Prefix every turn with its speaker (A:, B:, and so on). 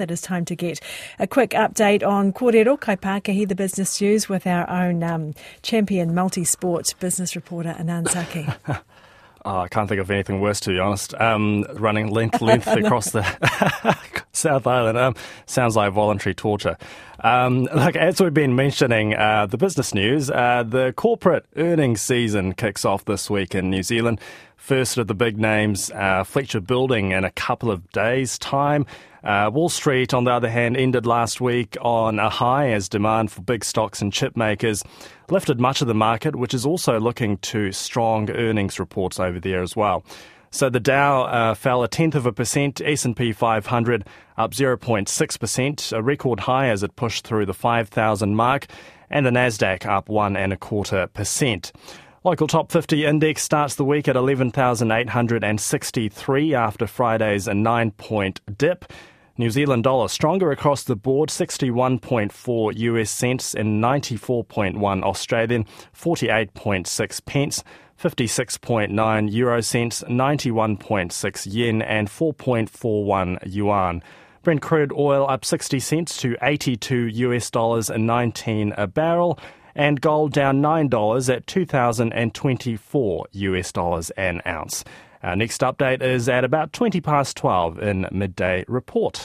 A: It is time to get a quick update on Kōrero Kaipakihi, the business news, with our own um, champion multi-sport business reporter, Anan Zaki.
B: oh, I can't think of anything worse, to be honest. Um, running length, length across the South Island um, sounds like voluntary torture. Um, like as we've been mentioning, uh, the business news, uh, the corporate earnings season kicks off this week in New Zealand. First of the big names, uh, Fletcher Building, in a couple of days' time. Uh, Wall Street, on the other hand, ended last week on a high as demand for big stocks and chip makers lifted much of the market, which is also looking to strong earnings reports over there as well. So the Dow uh, fell a tenth of a percent, S&P 500 up 0.6%, a record high as it pushed through the 5,000 mark, and the Nasdaq up one and a quarter percent. Local top 50 index starts the week at 11,863 after Friday's a nine point dip. New Zealand dollar stronger across the board 61.4 US cents and 94.1 Australian, 48.6 pence. 56.9 euro cents, 91.6 yen, and 4.41 yuan. Brent crude oil up 60 cents to 82 US dollars and 19 a barrel, and gold down $9 at 2024 US dollars an ounce. Our next update is at about 20 past 12 in midday report.